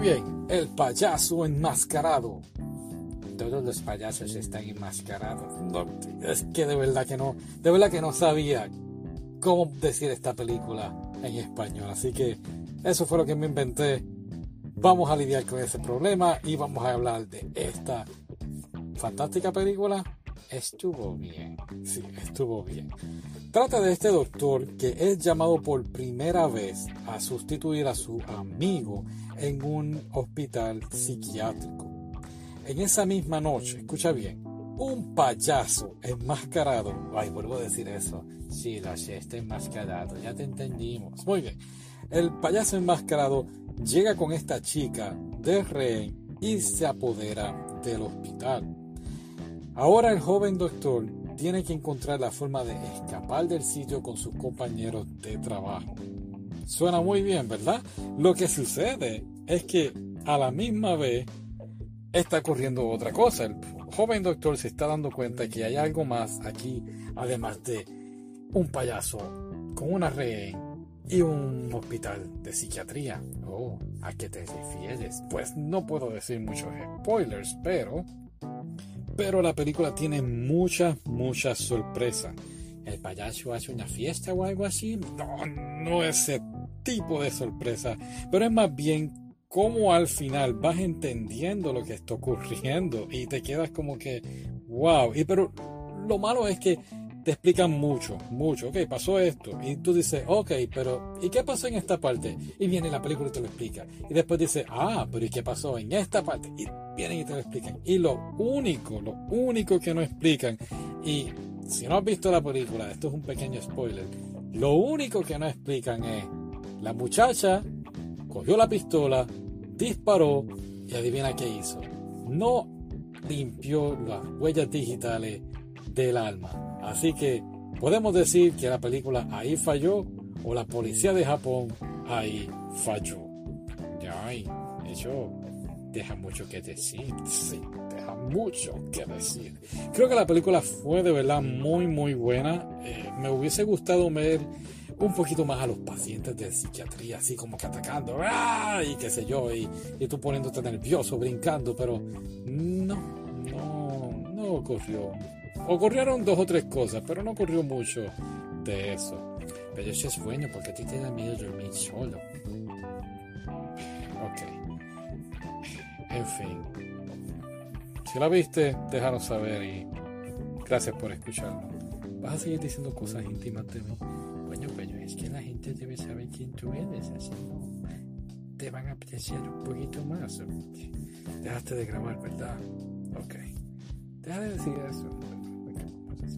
bien, el payaso enmascarado. Todos los payasos están enmascarados. es que de verdad que no, de verdad que no sabía cómo decir esta película en español. Así que eso fue lo que me inventé. Vamos a lidiar con ese problema y vamos a hablar de esta fantástica película. Estuvo bien, sí, estuvo bien. Trata de este doctor que es llamado por primera vez a sustituir a su amigo en un hospital psiquiátrico. En esa misma noche, escucha bien, un payaso enmascarado, ay, vuelvo a decir eso, sí, la está enmascarado, ya te entendimos. Muy bien, el payaso enmascarado llega con esta chica de rehén y se apodera del hospital. Ahora el joven doctor tiene que encontrar la forma de escapar del sitio con sus compañeros de trabajo. Suena muy bien, ¿verdad? Lo que sucede es que a la misma vez está ocurriendo otra cosa. El joven doctor se está dando cuenta que hay algo más aquí, además de un payaso con una rehén y un hospital de psiquiatría. Oh, ¿a qué te refieres? Pues no puedo decir muchos spoilers, pero pero la película tiene muchas, muchas sorpresas. ¿El payaso hace una fiesta o algo así? No, no ese tipo de sorpresa. Pero es más bien cómo al final vas entendiendo lo que está ocurriendo y te quedas como que, wow. Y pero lo malo es que te explican mucho, mucho. Ok, pasó esto. Y tú dices, ok, pero ¿y qué pasó en esta parte? Y viene la película y te lo explica. Y después dices, ah, pero ¿y qué pasó en esta parte? Y vienen y te lo explican. Y lo único, lo único que no explican, y si no has visto la película, esto es un pequeño spoiler, lo único que no explican es, la muchacha cogió la pistola, disparó y adivina qué hizo. No limpió las huellas digitales del alma Así que podemos decir que la película ahí falló o la policía de Japón ahí falló. Ya, eso deja mucho que decir, sí, deja mucho que decir. Creo que la película fue de verdad muy, muy buena. Eh, me hubiese gustado ver un poquito más a los pacientes de psiquiatría, así como que atacando, ¡ah! y qué sé yo, y, y tú poniéndote nervioso, brincando, pero no, no, no ocurrió Ocurrieron dos o tres cosas, pero no ocurrió mucho de eso. Pero eso es bueno porque a ti te da miedo dormir solo. Ok. En fin. Si la viste, déjanos saber y gracias por escucharnos. ¿Vas a seguir diciendo cosas íntimas de mí? Bueno, pero es que la gente debe saber quién tú eres, así no te van a apreciar un poquito más. Dejaste de grabar, ¿verdad? Ok. Deja de decir eso. Pues